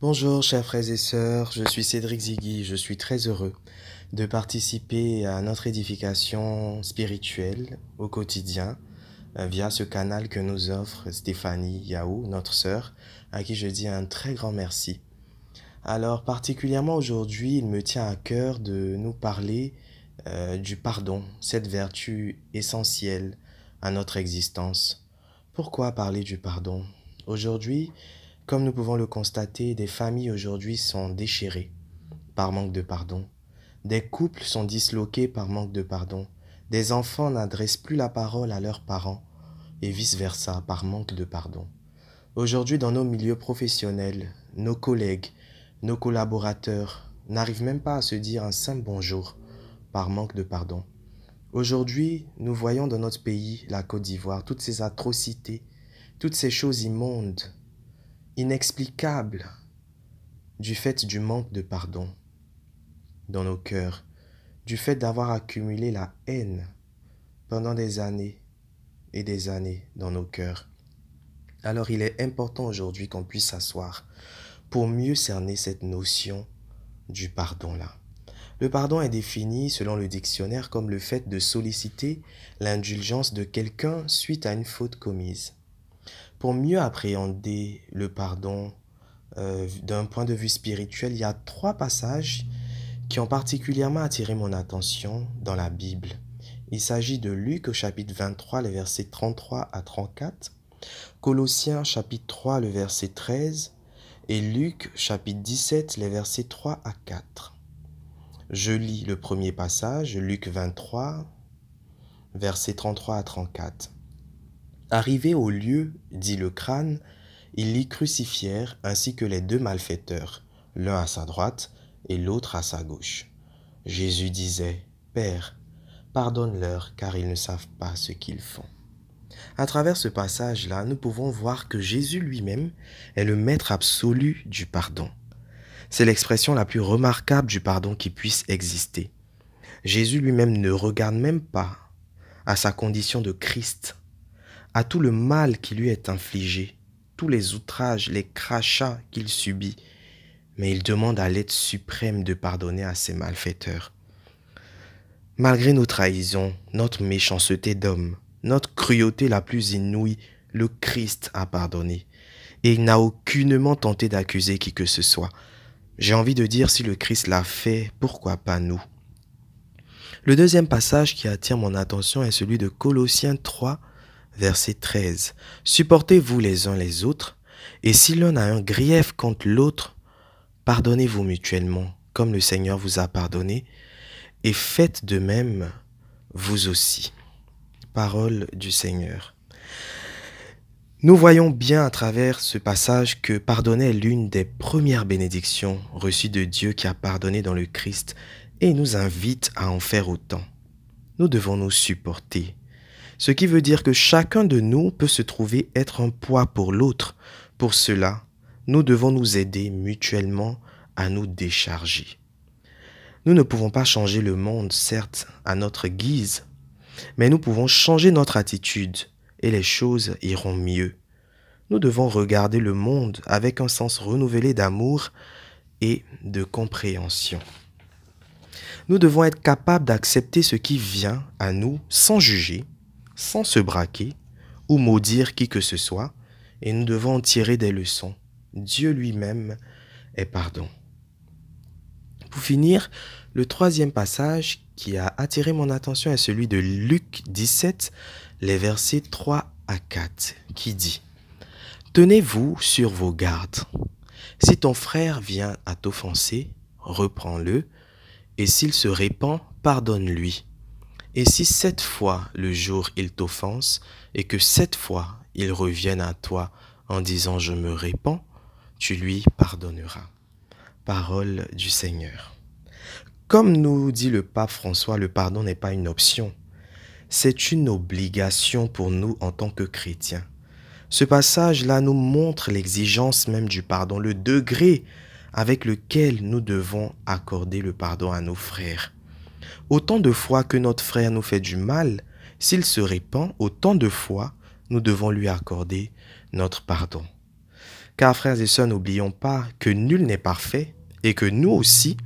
Bonjour chers frères et sœurs, je suis Cédric Zigui, je suis très heureux de participer à notre édification spirituelle au quotidien euh, via ce canal que nous offre Stéphanie Yaou, notre sœur, à qui je dis un très grand merci. Alors particulièrement aujourd'hui, il me tient à cœur de nous parler euh, du pardon, cette vertu essentielle à notre existence. Pourquoi parler du pardon? Aujourd'hui, comme nous pouvons le constater, des familles aujourd'hui sont déchirées par manque de pardon. Des couples sont disloqués par manque de pardon. Des enfants n'adressent plus la parole à leurs parents et vice-versa par manque de pardon. Aujourd'hui, dans nos milieux professionnels, nos collègues, nos collaborateurs n'arrivent même pas à se dire un simple bonjour par manque de pardon. Aujourd'hui, nous voyons dans notre pays, la Côte d'Ivoire, toutes ces atrocités, toutes ces choses immondes inexplicable du fait du manque de pardon dans nos cœurs, du fait d'avoir accumulé la haine pendant des années et des années dans nos cœurs. Alors il est important aujourd'hui qu'on puisse s'asseoir pour mieux cerner cette notion du pardon-là. Le pardon est défini selon le dictionnaire comme le fait de solliciter l'indulgence de quelqu'un suite à une faute commise. Pour mieux appréhender le pardon euh, d'un point de vue spirituel, il y a trois passages qui ont particulièrement attiré mon attention dans la Bible. Il s'agit de Luc au chapitre 23, les versets 33 à 34, Colossiens chapitre 3, le verset 13, et Luc chapitre 17, les versets 3 à 4. Je lis le premier passage, Luc 23, versets 33 à 34. Arrivé au lieu, dit le crâne, ils l'y crucifièrent ainsi que les deux malfaiteurs, l'un à sa droite et l'autre à sa gauche. Jésus disait, Père, pardonne-leur car ils ne savent pas ce qu'ils font. À travers ce passage-là, nous pouvons voir que Jésus lui-même est le maître absolu du pardon. C'est l'expression la plus remarquable du pardon qui puisse exister. Jésus lui-même ne regarde même pas à sa condition de Christ à tout le mal qui lui est infligé, tous les outrages, les crachats qu'il subit, mais il demande à l'aide suprême de pardonner à ses malfaiteurs. Malgré nos trahisons, notre méchanceté d'homme, notre cruauté la plus inouïe, le Christ a pardonné, et il n'a aucunement tenté d'accuser qui que ce soit. J'ai envie de dire si le Christ l'a fait, pourquoi pas nous? Le deuxième passage qui attire mon attention est celui de Colossiens 3, verset 13. Supportez-vous les uns les autres, et si l'un a un grief contre l'autre, pardonnez-vous mutuellement, comme le Seigneur vous a pardonné, et faites de même vous aussi. Parole du Seigneur. Nous voyons bien à travers ce passage que pardonner l'une des premières bénédictions reçues de Dieu qui a pardonné dans le Christ et nous invite à en faire autant. Nous devons nous supporter, ce qui veut dire que chacun de nous peut se trouver être un poids pour l'autre. Pour cela, nous devons nous aider mutuellement à nous décharger. Nous ne pouvons pas changer le monde, certes, à notre guise, mais nous pouvons changer notre attitude et les choses iront mieux. Nous devons regarder le monde avec un sens renouvelé d'amour et de compréhension. Nous devons être capables d'accepter ce qui vient à nous sans juger sans se braquer ou maudire qui que ce soit, et nous devons en tirer des leçons. Dieu lui-même est pardon. Pour finir, le troisième passage qui a attiré mon attention est celui de Luc 17, les versets 3 à 4, qui dit Tenez-vous sur vos gardes. Si ton frère vient à t'offenser, reprends-le, et s'il se répand, pardonne-lui. Et si sept fois le jour il t'offense, et que sept fois il revienne à toi en disant je me répands, tu lui pardonneras. Parole du Seigneur. Comme nous dit le pape François, le pardon n'est pas une option, c'est une obligation pour nous en tant que chrétiens. Ce passage-là nous montre l'exigence même du pardon, le degré avec lequel nous devons accorder le pardon à nos frères. Autant de fois que notre frère nous fait du mal, s'il se répand, autant de fois nous devons lui accorder notre pardon. Car frères et sœurs, n'oublions pas que nul n'est parfait et que nous aussi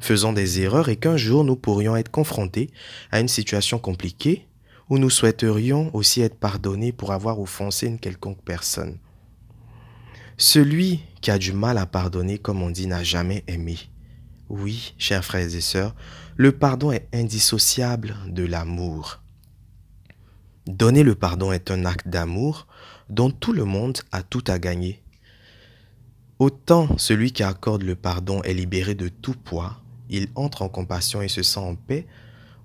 faisons des erreurs et qu'un jour nous pourrions être confrontés à une situation compliquée où nous souhaiterions aussi être pardonnés pour avoir offensé une quelconque personne. Celui qui a du mal à pardonner, comme on dit, n'a jamais aimé. Oui, chers frères et sœurs, le pardon est indissociable de l'amour. Donner le pardon est un acte d'amour dont tout le monde a tout à gagner. Autant celui qui accorde le pardon est libéré de tout poids, il entre en compassion et se sent en paix,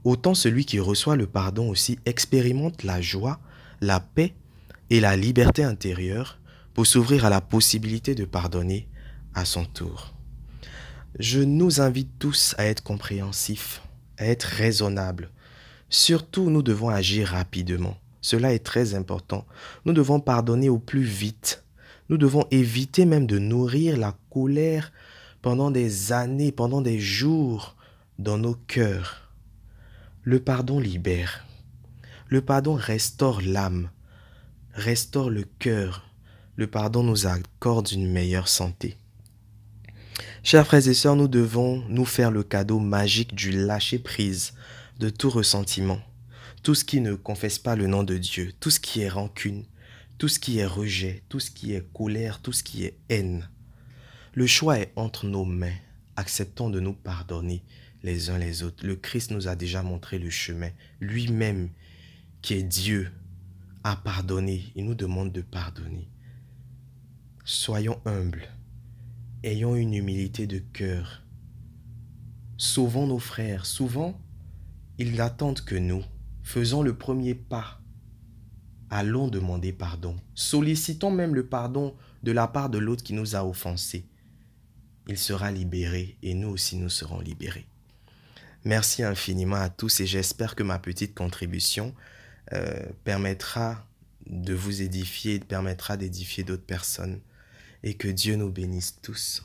autant celui qui reçoit le pardon aussi expérimente la joie, la paix et la liberté intérieure pour s'ouvrir à la possibilité de pardonner à son tour. Je nous invite tous à être compréhensifs, à être raisonnables. Surtout, nous devons agir rapidement. Cela est très important. Nous devons pardonner au plus vite. Nous devons éviter même de nourrir la colère pendant des années, pendant des jours dans nos cœurs. Le pardon libère. Le pardon restaure l'âme, restaure le cœur. Le pardon nous accorde une meilleure santé. Chers frères et sœurs, nous devons nous faire le cadeau magique du lâcher-prise de tout ressentiment, tout ce qui ne confesse pas le nom de Dieu, tout ce qui est rancune, tout ce qui est rejet, tout ce qui est colère, tout ce qui est haine. Le choix est entre nos mains. Acceptons de nous pardonner les uns les autres. Le Christ nous a déjà montré le chemin. Lui-même, qui est Dieu, a pardonné. Il nous demande de pardonner. Soyons humbles. Ayons une humilité de cœur. Sauvons nos frères. Souvent, ils n'attendent que nous. Faisons le premier pas. Allons demander pardon. Sollicitons même le pardon de la part de l'autre qui nous a offensés il sera libéré et nous aussi nous serons libérés. Merci infiniment à tous et j'espère que ma petite contribution euh, permettra de vous édifier, permettra d'édifier d'autres personnes et que Dieu nous bénisse tous.